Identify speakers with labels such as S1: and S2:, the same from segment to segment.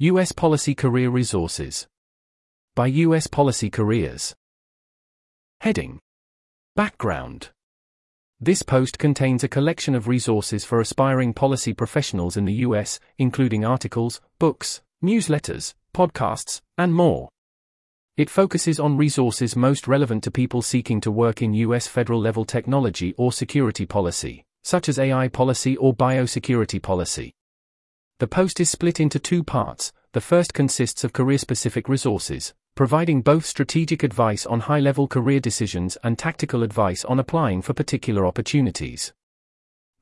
S1: U.S. Policy Career Resources. By U.S. Policy Careers. Heading Background This post contains a collection of resources for aspiring policy professionals in the U.S., including articles, books, newsletters, podcasts, and more. It focuses on resources most relevant to people seeking to work in U.S. federal level technology or security policy, such as AI policy or biosecurity policy. The post is split into two parts. The first consists of career specific resources, providing both strategic advice on high level career decisions and tactical advice on applying for particular opportunities.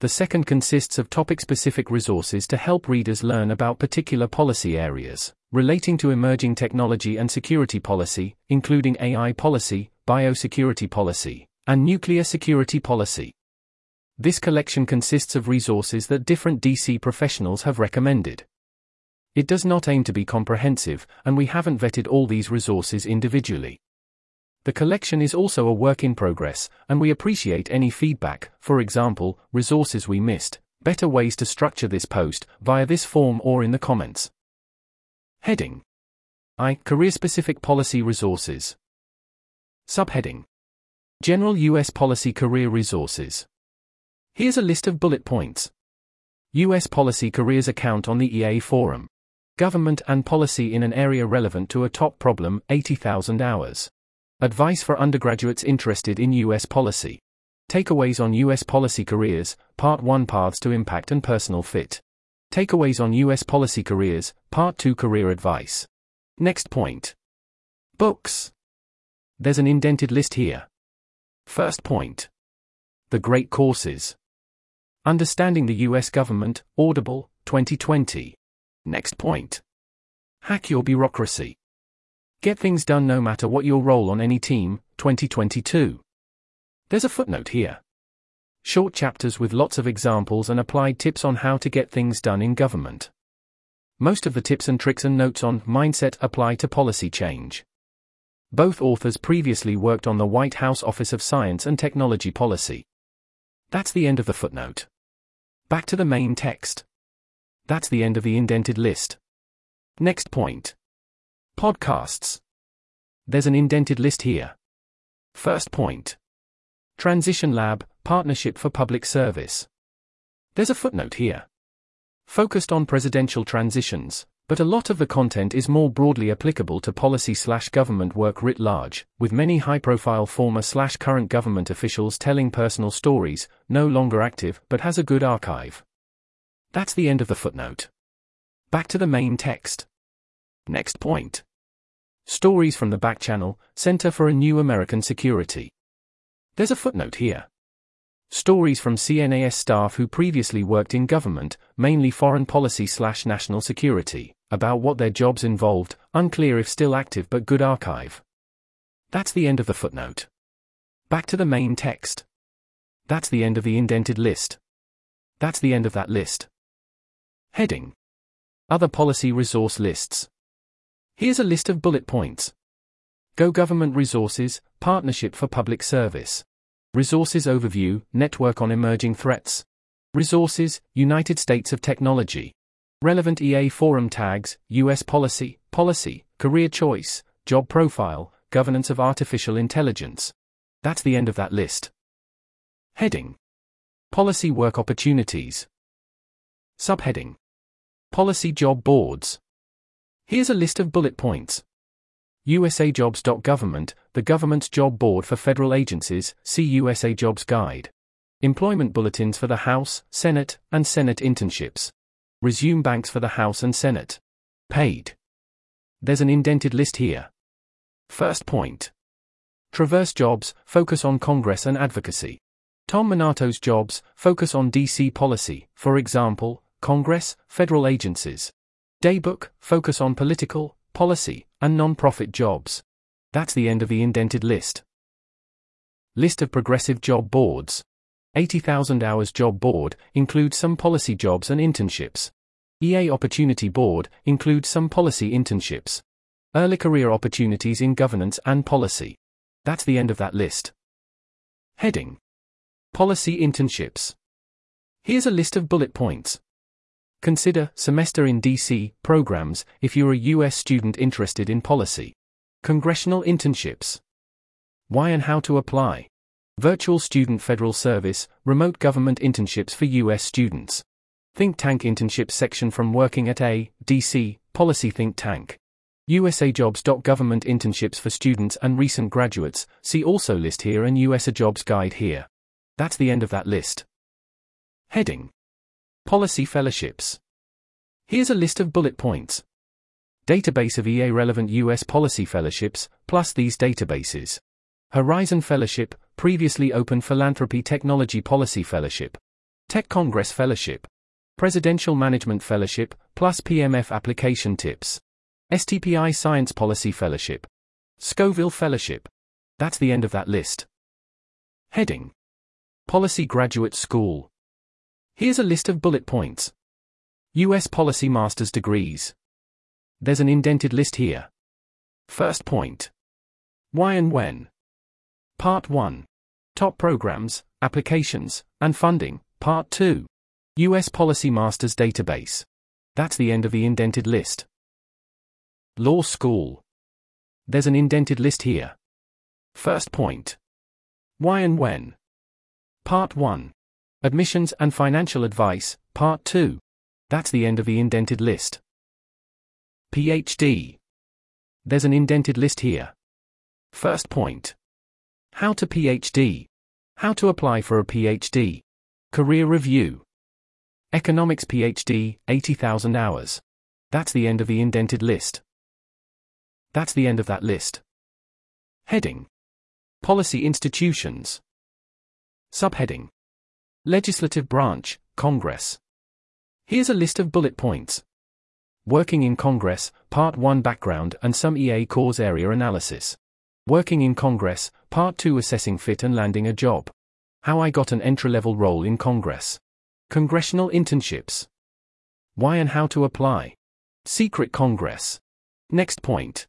S1: The second consists of topic specific resources to help readers learn about particular policy areas relating to emerging technology and security policy, including AI policy, biosecurity policy, and nuclear security policy. This collection consists of resources that different DC professionals have recommended. It does not aim to be comprehensive, and we haven't vetted all these resources individually. The collection is also a work in progress, and we appreciate any feedback, for example, resources we missed, better ways to structure this post, via this form or in the comments. Heading I. Career Specific Policy Resources. Subheading General U.S. Policy Career Resources. Here's a list of bullet points. U.S. Policy Careers Account on the EA Forum. Government and Policy in an Area Relevant to a Top Problem 80,000 Hours. Advice for undergraduates interested in U.S. policy. Takeaways on U.S. policy careers, Part 1 Paths to Impact and Personal Fit. Takeaways on U.S. Policy Careers, Part 2 Career Advice. Next point. Books. There's an indented list here. First point. The Great Courses. Understanding the U.S. Government, Audible, 2020. Next point. Hack Your Bureaucracy. Get things done no matter what your role on any team, 2022. There's a footnote here short chapters with lots of examples and applied tips on how to get things done in government. Most of the tips and tricks and notes on mindset apply to policy change. Both authors previously worked on the White House Office of Science and Technology Policy. That's the end of the footnote. Back to the main text. That's the end of the indented list. Next point. Podcasts. There's an indented list here. First point. Transition Lab, Partnership for Public Service. There's a footnote here. Focused on presidential transitions, but a lot of the content is more broadly applicable to policy slash government work writ large, with many high profile former slash current government officials telling personal stories, no longer active but has a good archive. That's the end of the footnote. Back to the main text. Next point. Stories from the Back Channel, Center for a New American Security. There's a footnote here. Stories from CNAS staff who previously worked in government, mainly foreign policy slash national security, about what their jobs involved, unclear if still active but good archive. That's the end of the footnote. Back to the main text. That's the end of the indented list. That's the end of that list. Heading Other policy resource lists. Here's a list of bullet points. Go Government Resources, Partnership for Public Service. Resources Overview, Network on Emerging Threats. Resources, United States of Technology. Relevant EA Forum tags, US Policy, Policy, Career Choice, Job Profile, Governance of Artificial Intelligence. That's the end of that list. Heading Policy Work Opportunities. Subheading Policy Job Boards. Here's a list of bullet points. USAJobs.government, the government's job board for federal agencies, see USA Jobs Guide. Employment bulletins for the House, Senate, and Senate internships. Resume banks for the House and Senate. Paid. There's an indented list here. First point. Traverse Jobs, focus on Congress and advocacy. Tom Manatos Jobs, focus on DC policy, for example, Congress, federal agencies. Daybook, focus on political, policy, and non-profit jobs. That's the end of the indented list. List of progressive job boards. 80,000 hours job board includes some policy jobs and internships. EA Opportunity Board includes some policy internships. Early career opportunities in governance and policy. That's the end of that list. Heading Policy internships. Here's a list of bullet points. Consider Semester in DC programs if you're a U.S. student interested in policy. Congressional internships. Why and how to apply. Virtual Student Federal Service, Remote Government Internships for U.S. Students. Think Tank Internships section from Working at a DC Policy Think Tank. USA Jobs. Government internships for students and recent graduates. See also list here and USA Jobs Guide here. That's the end of that list. Heading Policy Fellowships. Here's a list of bullet points. Database of EA relevant US policy fellowships, plus these databases. Horizon Fellowship, previously Open Philanthropy Technology Policy Fellowship. Tech Congress Fellowship. Presidential Management Fellowship, plus PMF Application Tips. STPI Science Policy Fellowship. Scoville Fellowship. That's the end of that list. Heading Policy Graduate School. Here's a list of bullet points. US Policy Master's Degrees. There's an indented list here. First point. Why and when? Part 1. Top Programs, Applications, and Funding. Part 2. US Policy Masters Database. That's the end of the indented list. Law School. There's an indented list here. First point. Why and when? Part 1. Admissions and Financial Advice, Part 2. That's the end of the indented list. PhD. There's an indented list here. First point. How to PhD. How to apply for a PhD. Career Review. Economics PhD, 80,000 hours. That's the end of the indented list. That's the end of that list. Heading. Policy Institutions. Subheading Legislative Branch, Congress. Here's a list of bullet points. Working in Congress, Part 1 Background and some EA Cause Area Analysis. Working in Congress, Part 2 Assessing Fit and Landing a Job. How I got an entry level role in Congress. Congressional Internships. Why and how to apply. Secret Congress. Next point.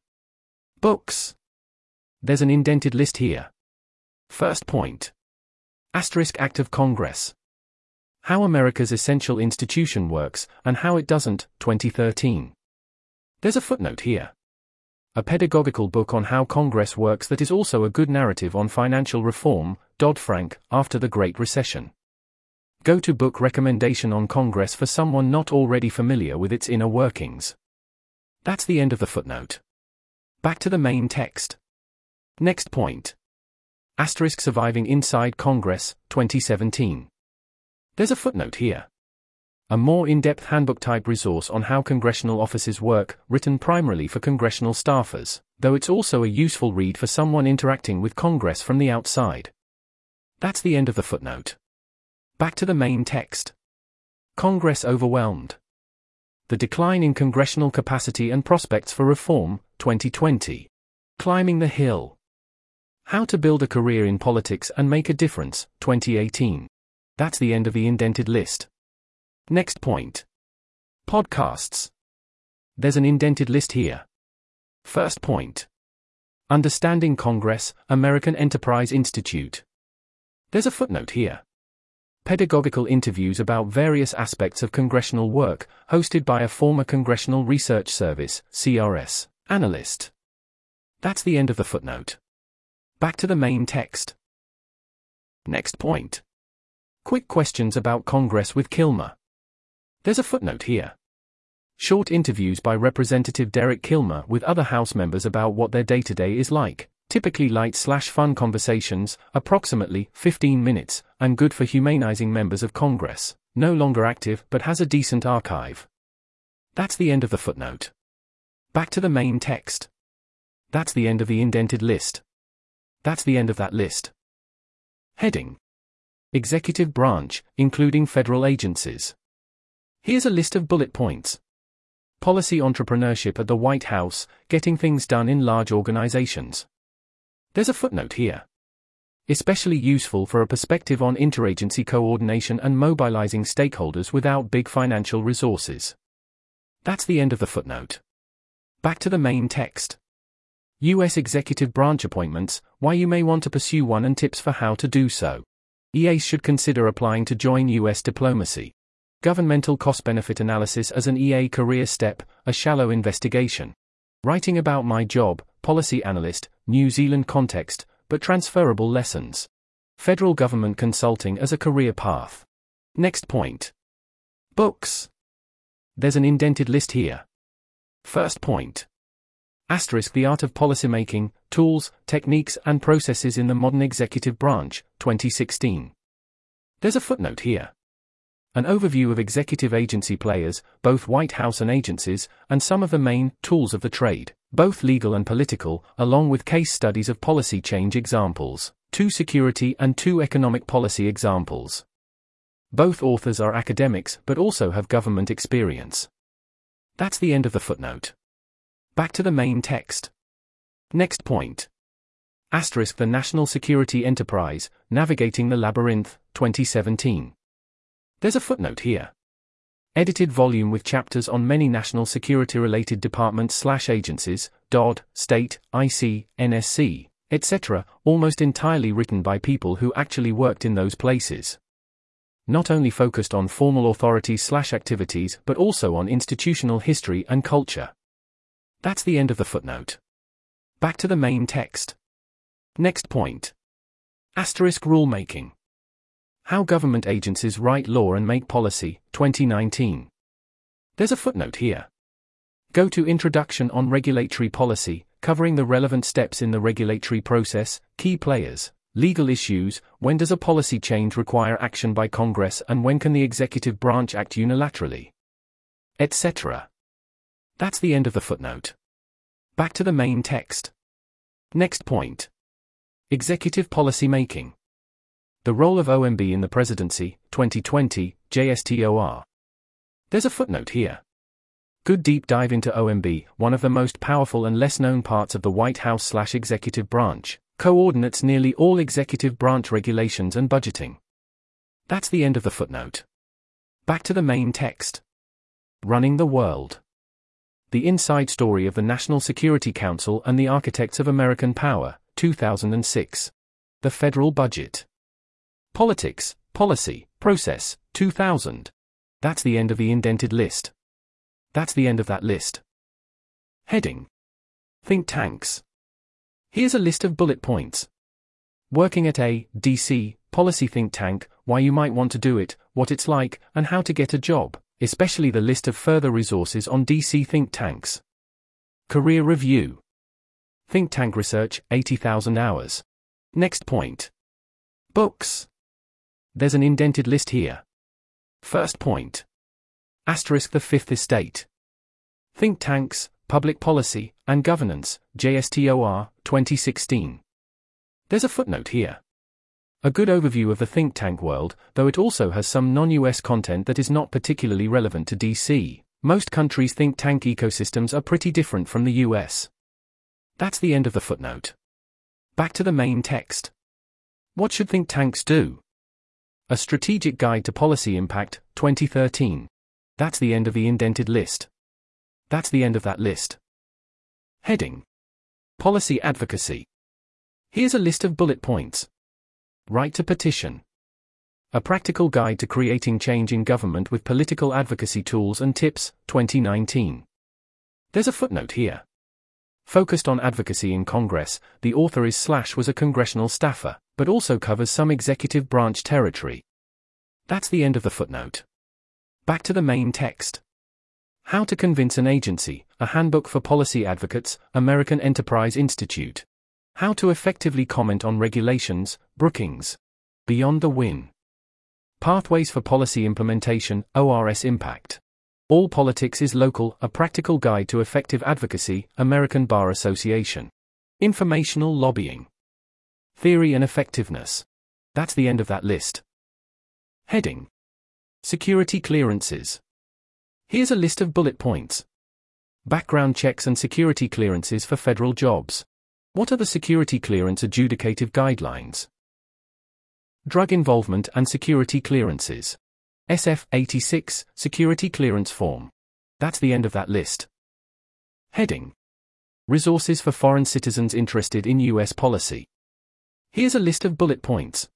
S1: Books. There's an indented list here. First point. Asterisk Act of Congress. How America's Essential Institution Works and How It Doesn't, 2013. There's a footnote here. A pedagogical book on how Congress works that is also a good narrative on financial reform, Dodd Frank, after the Great Recession. Go to book recommendation on Congress for someone not already familiar with its inner workings. That's the end of the footnote. Back to the main text. Next point. Asterisk Surviving Inside Congress, 2017. There's a footnote here. A more in depth handbook type resource on how congressional offices work, written primarily for congressional staffers, though it's also a useful read for someone interacting with Congress from the outside. That's the end of the footnote. Back to the main text. Congress overwhelmed. The decline in congressional capacity and prospects for reform, 2020. Climbing the Hill. How to Build a Career in Politics and Make a Difference, 2018. That's the end of the indented list. Next point. Podcasts. There's an indented list here. First point. Understanding Congress, American Enterprise Institute. There's a footnote here. Pedagogical interviews about various aspects of congressional work, hosted by a former Congressional Research Service, CRS, analyst. That's the end of the footnote. Back to the main text. Next point. Quick questions about Congress with Kilmer. There's a footnote here. Short interviews by Representative Derek Kilmer with other House members about what their day to day is like, typically light slash fun conversations, approximately 15 minutes, and good for humanizing members of Congress, no longer active but has a decent archive. That's the end of the footnote. Back to the main text. That's the end of the indented list. That's the end of that list. Heading Executive Branch, including federal agencies. Here's a list of bullet points. Policy entrepreneurship at the White House, getting things done in large organizations. There's a footnote here. Especially useful for a perspective on interagency coordination and mobilizing stakeholders without big financial resources. That's the end of the footnote. Back to the main text. U.S. Executive Branch appointments, why you may want to pursue one and tips for how to do so. EAs should consider applying to join U.S. diplomacy. Governmental cost benefit analysis as an EA career step, a shallow investigation. Writing about my job, policy analyst, New Zealand context, but transferable lessons. Federal government consulting as a career path. Next point. Books. There's an indented list here. First point. Asterisk The Art of Policymaking, Tools, Techniques and Processes in the Modern Executive Branch, 2016. There's a footnote here. An overview of executive agency players, both White House and agencies, and some of the main tools of the trade, both legal and political, along with case studies of policy change examples, two security and two economic policy examples. Both authors are academics but also have government experience. That's the end of the footnote. Back to the main text. Next point. Asterisk the National Security Enterprise, Navigating the Labyrinth, 2017. There's a footnote here. Edited volume with chapters on many national security related departments slash agencies, DOD, state, IC, NSC, etc., almost entirely written by people who actually worked in those places. Not only focused on formal authority slash activities but also on institutional history and culture. That's the end of the footnote. Back to the main text. Next point. Asterisk rulemaking. How government agencies write law and make policy, 2019. There's a footnote here. Go to Introduction on Regulatory Policy, covering the relevant steps in the regulatory process, key players, legal issues, when does a policy change require action by Congress and when can the executive branch act unilaterally, etc. That's the end of the footnote. Back to the main text. Next point. Executive policy making. The role of OMB in the presidency, 2020, JSTOR. There's a footnote here. Good deep dive into OMB, one of the most powerful and less known parts of the White House slash executive branch, coordinates nearly all executive branch regulations and budgeting. That's the end of the footnote. Back to the main text. Running the world. The Inside Story of the National Security Council and the Architects of American Power, 2006. The Federal Budget. Politics, Policy, Process, 2000. That's the end of the indented list. That's the end of that list. Heading Think tanks. Here's a list of bullet points. Working at a DC policy think tank, why you might want to do it, what it's like, and how to get a job especially the list of further resources on DC think tanks. Career Review Think Tank Research, 80,000 hours. Next point. Books. There's an indented list here. First point. Asterisk the Fifth Estate. Think Tanks, Public Policy, and Governance, JSTOR, 2016. There's a footnote here. A good overview of the think tank world, though it also has some non US content that is not particularly relevant to DC. Most countries' think tank ecosystems are pretty different from the US. That's the end of the footnote. Back to the main text. What should think tanks do? A Strategic Guide to Policy Impact, 2013. That's the end of the indented list. That's the end of that list. Heading Policy Advocacy. Here's a list of bullet points. Right to petition. A practical guide to creating change in government with political advocacy tools and tips, 2019. There's a footnote here. Focused on advocacy in Congress, the author is slash was a congressional staffer, but also covers some executive branch territory. That's the end of the footnote. Back to the main text. How to Convince an Agency, a Handbook for Policy Advocates, American Enterprise Institute. How to effectively comment on regulations, Brookings. Beyond the Win. Pathways for Policy Implementation, ORS Impact. All Politics is Local, a practical guide to effective advocacy, American Bar Association. Informational lobbying. Theory and effectiveness. That's the end of that list. Heading. Security clearances. Here's a list of bullet points. Background checks and security clearances for federal jobs. What are the security clearance adjudicative guidelines? Drug involvement and security clearances. SF 86, Security Clearance Form. That's the end of that list. Heading Resources for foreign citizens interested in U.S. policy. Here's a list of bullet points.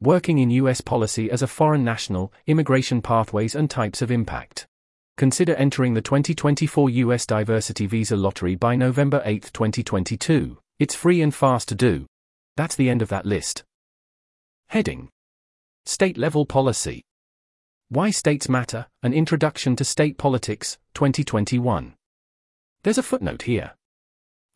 S1: Working in U.S. policy as a foreign national, immigration pathways and types of impact. Consider entering the 2024 U.S. Diversity Visa Lottery by November 8, 2022. It's free and fast to do. That's the end of that list. Heading State Level Policy Why States Matter An Introduction to State Politics, 2021. There's a footnote here.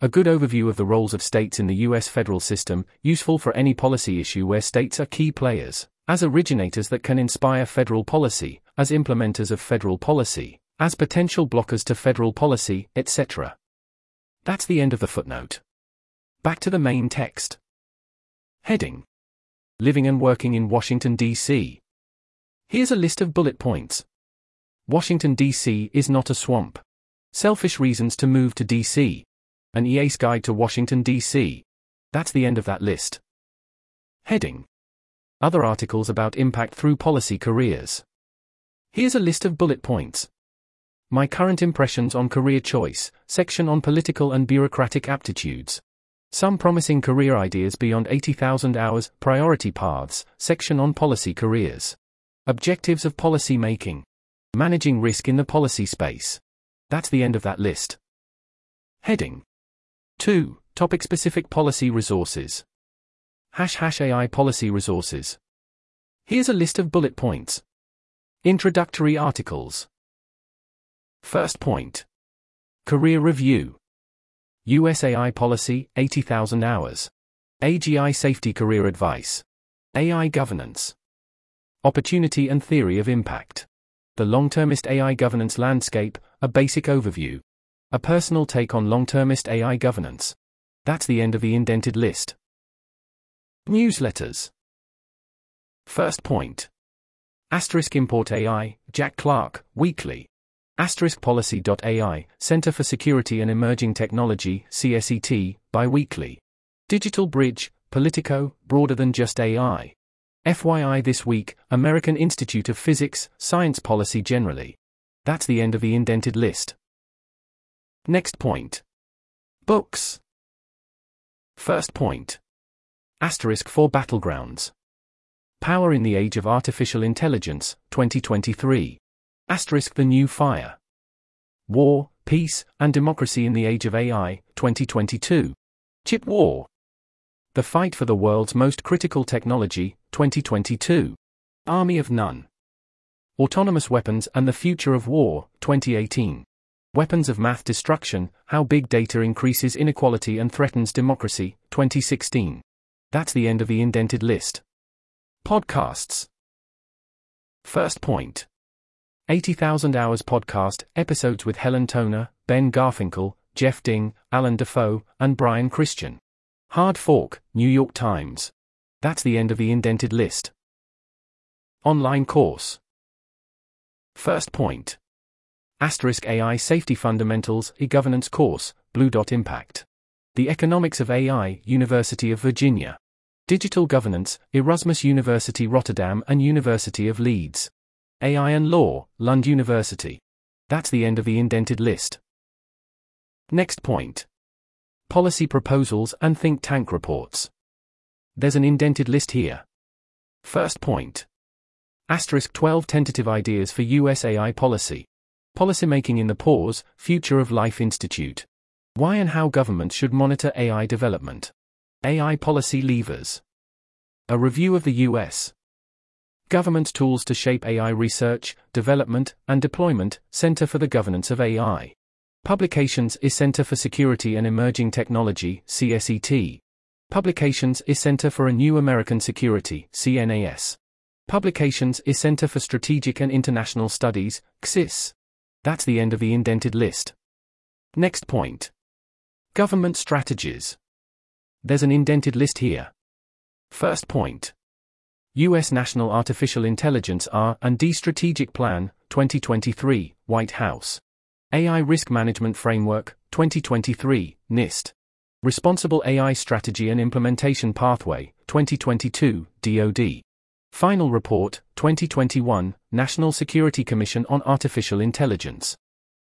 S1: A good overview of the roles of states in the U.S. federal system, useful for any policy issue where states are key players, as originators that can inspire federal policy, as implementers of federal policy, as potential blockers to federal policy, etc. That's the end of the footnote. Back to the main text. Heading Living and working in Washington, D.C. Here's a list of bullet points. Washington, D.C. is not a swamp. Selfish reasons to move to D.C. An EA's Guide to Washington, D.C. That's the end of that list. Heading Other articles about impact through policy careers. Here's a list of bullet points. My current impressions on career choice, section on political and bureaucratic aptitudes. Some promising career ideas beyond 80,000 hours, priority paths, section on policy careers. Objectives of policy making. Managing risk in the policy space. That's the end of that list. Heading 2. Topic specific policy resources. Hash hash AI policy resources. Here's a list of bullet points. Introductory articles. First point Career Review. USAI Policy 80,000 Hours. AGI Safety Career Advice. AI Governance. Opportunity and Theory of Impact. The Long-Termist AI Governance Landscape, a basic overview. A personal take on long-termist AI governance. That's the end of the indented list. Newsletters. First point. Asterisk Import AI, Jack Clark, Weekly. Asterisk Policy.ai, Center for Security and Emerging Technology, CSET, Biweekly. Digital Bridge, Politico, broader than just AI. FYI this week, American Institute of Physics, Science Policy Generally. That's the end of the indented list. Next point. Books. First point. Asterisk Four Battlegrounds. Power in the Age of Artificial Intelligence, 2023. Asterisk The New Fire. War, Peace, and Democracy in the Age of AI, 2022. Chip War. The Fight for the World's Most Critical Technology, 2022. Army of None. Autonomous Weapons and the Future of War, 2018. Weapons of Math Destruction How Big Data Increases Inequality and Threatens Democracy, 2016. That's the end of the indented list. Podcasts. First point 80,000 Hours Podcast, episodes with Helen Toner, Ben Garfinkel, Jeff Ding, Allan Dafoe, and Brian Christian. Hard Fork, New York Times. That's the end of the indented list. Online course. First point. Asterisk AI Safety Fundamentals, AI governance course, Blue Dot Impact. The Economics of AI, University of Virginia. Digital Governance, Erasmus University Rotterdam and University of Leeds. AI and Law, Lund University. That's the end of the indented list. Next point. Policy proposals and think tank reports. There's an indented list here. First point. Asterisk 12 tentative ideas for US AI policy. Policymaking in the Pause, Future of Life Institute. Why and how governments should monitor AI development. AI policy levers. A review of the US. Government tools to shape AI research, development, and deployment, Center for the Governance of AI. Publications is Center for Security and Emerging Technology, CSET. Publications is Center for a New American Security, CNAS. Publications is Center for Strategic and International Studies, CSIS. That's the end of the indented list. Next point. Government strategies. There's an indented list here. First point. U.S. National Artificial Intelligence R&D Strategic Plan, 2023, White House. AI Risk Management Framework, 2023, NIST. Responsible AI Strategy and Implementation Pathway, 2022, DoD. Final Report, 2021, National Security Commission on Artificial Intelligence.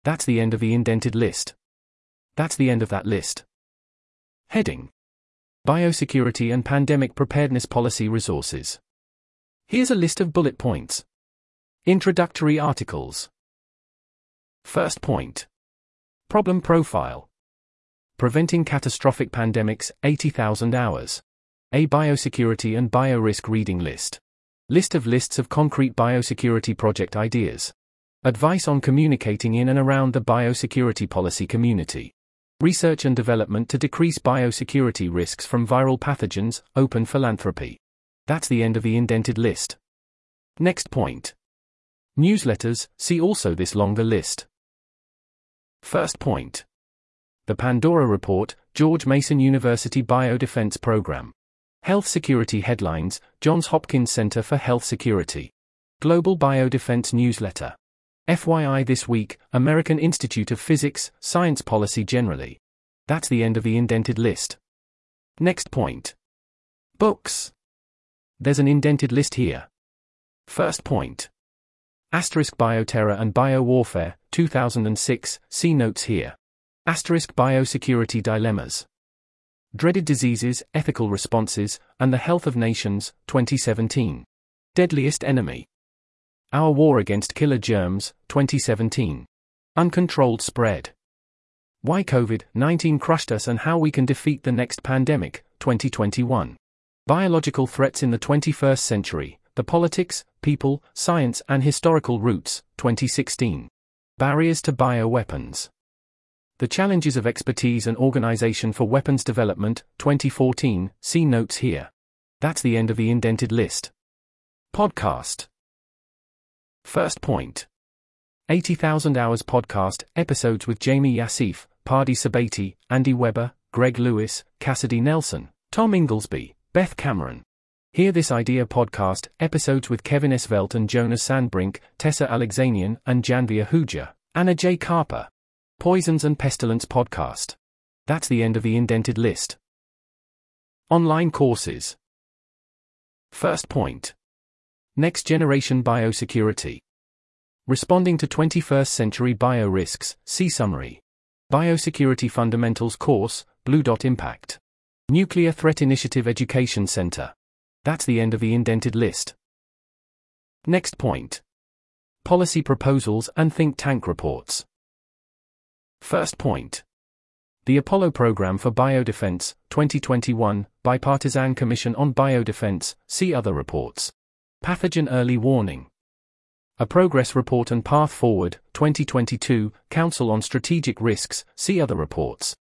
S1: That's the end of the indented list. That's the end of that list. Heading Biosecurity and Pandemic Preparedness Policy Resources. Here's a list of bullet points. Introductory articles. First point. Problem profile. Preventing catastrophic pandemics, 80,000 hours. A biosecurity and biorisk reading list. List of lists of concrete biosecurity project ideas. Advice on communicating in and around the biosecurity policy community. Research and development to decrease biosecurity risks from viral pathogens, open philanthropy. That's the end of the indented list. Next point. Newsletters, see also this longer list. First point. The Pandora Report, George Mason University Biodefense Program. Health Security Headlines, Johns Hopkins Center for Health Security. Global Biodefense Newsletter. FYI this week, American Institute of Physics, Science Policy Generally. That's the end of the indented list. Next point. Books. There's an indented list here. First point. Asterisk Bioterror and Biowarfare, 2006, see notes here. Asterisk Biosecurity Dilemmas. Dreaded Diseases, Ethical Responses, and the Health of Nations, 2017. Deadliest Enemy. Our War Against Killer Germs, 2017. Uncontrolled Spread. Why COVID 19 Crushed Us and How We Can Defeat the Next Pandemic, 2021. Biological Threats in the 21st Century, The Politics, People, Science, and Historical Roots, 2016. Barriers to Bioweapons. The Challenges of Expertise and Organization for Weapons Development, 2014, see notes here. That's the end of the indented list. Podcast. First point. 80,000 Hours Podcast, episodes with Jaime Yassif, Pardis Sabeti, Andy Weber, Greg Lewis, Cassidy Nelson, Tom Inglesby, Beth Cameron. Hear This Idea podcast, episodes with Kevin Esvelt and Jonas Sandbrink, Tessa Alexanian and Janvi Ahuja, Ajay Karpur. Poisons and Pestilence podcast. That's the end of the indented list. Online courses. First point. Next Generation Biosecurity. Responding to 21st Century Bio Risks, see summary. Biosecurity Fundamentals course, Blue Dot Impact. Nuclear Threat Initiative Education Center. That's the end of the indented list. Next point. Policy proposals and think tank reports. First point. The Apollo Program for Biodefense, 2021, Bipartisan Commission on Biodefense, see other reports. Pathogen Early Warning. A Progress Report and Path Forward, 2022, Council on Strategic Risks, see other reports.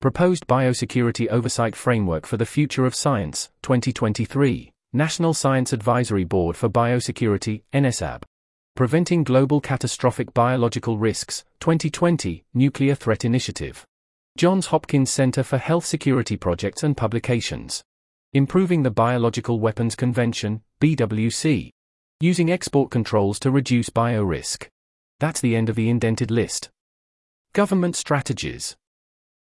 S1: Proposed Biosecurity Oversight Framework for the Future of Science, 2023, National Science Advisory Board for Biosecurity, NSAB. Preventing Global Catastrophic Biological Risks, 2020, Nuclear Threat Initiative. Johns Hopkins Center for Health Security Projects and Publications. Improving the Biological Weapons Convention, BWC. Using export controls to reduce biorisk. That's the end of the indented list. Government strategies.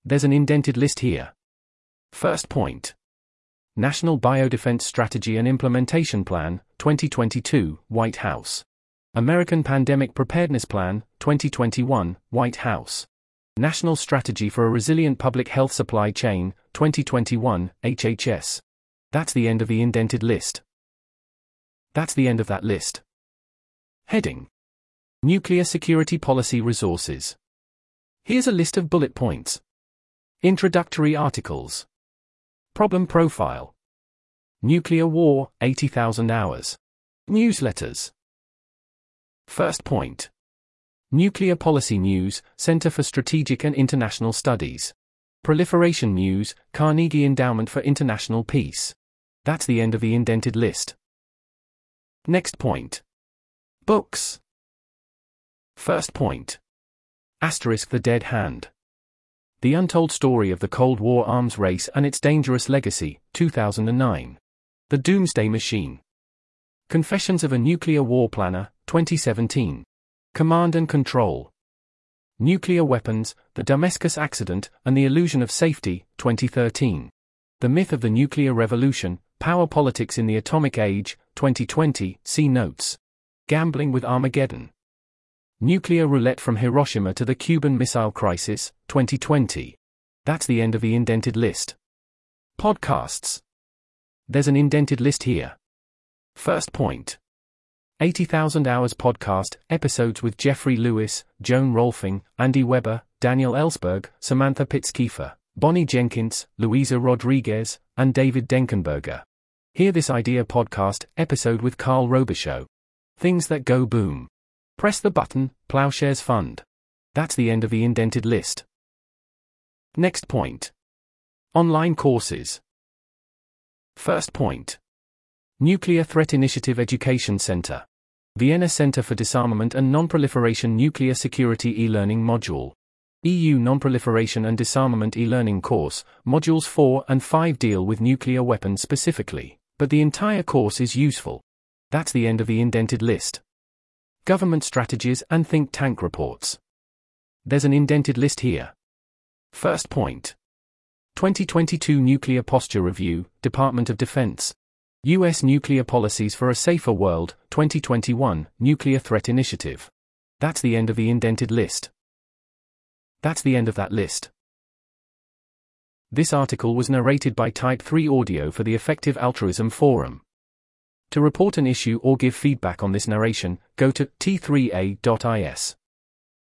S1: There's an indented list here. First point. National Biodefense Strategy and Implementation Plan, 2022, White House. American Pandemic Preparedness Plan, 2021, White House. National Strategy for a Resilient Public Health Supply Chain, 2021, HHS. That's the end of the indented list. That's the end of that list. Heading Nuclear Security Policy Resources. Here's a list of bullet points. Introductory articles. Problem Profile. Nuclear War, 80,000 Hours. Newsletters. First point. Nuclear Policy News, Center for Strategic and International Studies. Proliferation News, Carnegie Endowment for International Peace. That's the end of the indented list. Next point. Books. First point. Asterisk The Dead Hand. The Untold Story of the Cold War Arms Race and Its Dangerous Legacy, 2009. The Doomsday Machine. Confessions of a Nuclear War Planner, 2017. Command and Control. Nuclear Weapons, The Damascus Accident, and the Illusion of Safety, 2013. The Myth of the Nuclear Revolution, Power Politics in the Atomic Age, 2020, see notes. Gambling with Armageddon. Nuclear Roulette from Hiroshima to the Cuban Missile Crisis, 2020. That's the end of the indented list. Podcasts. There's an indented list here. First point 80,000 Hours Podcast, episodes with Jeffrey Lewis, Joan Rohlfing, Andy Weber, Daniel Ellsberg, Samantha Pitts-Kiefer, Bonnie Jenkins, Luisa Rodriguez, and David Denkenberger. Hear This Idea podcast episode with Carl Robichaud. Things that go boom. Press the button, Ploughshares Fund. That's the end of the indented list. Next point. Online courses. First point. Nuclear Threat Initiative Education Center. Vienna Center for Disarmament and Non-Proliferation Nuclear Security e-learning module. EU Non-Proliferation and Disarmament e-learning course, modules 4 and 5 deal with nuclear weapons specifically, but the entire course is useful. That's the end of the indented list. Government strategies and think tank reports. There's an indented list here. First point. 2022 Nuclear Posture Review, Department of Defense. U.S. Nuclear Policies for a Safer World, 2021, Nuclear Threat Initiative. That's the end of the indented list. That's the end of that list. This article was narrated by Type 3 Audio for the Effective Altruism Forum. To report an issue or give feedback on this narration, go to t3a.is.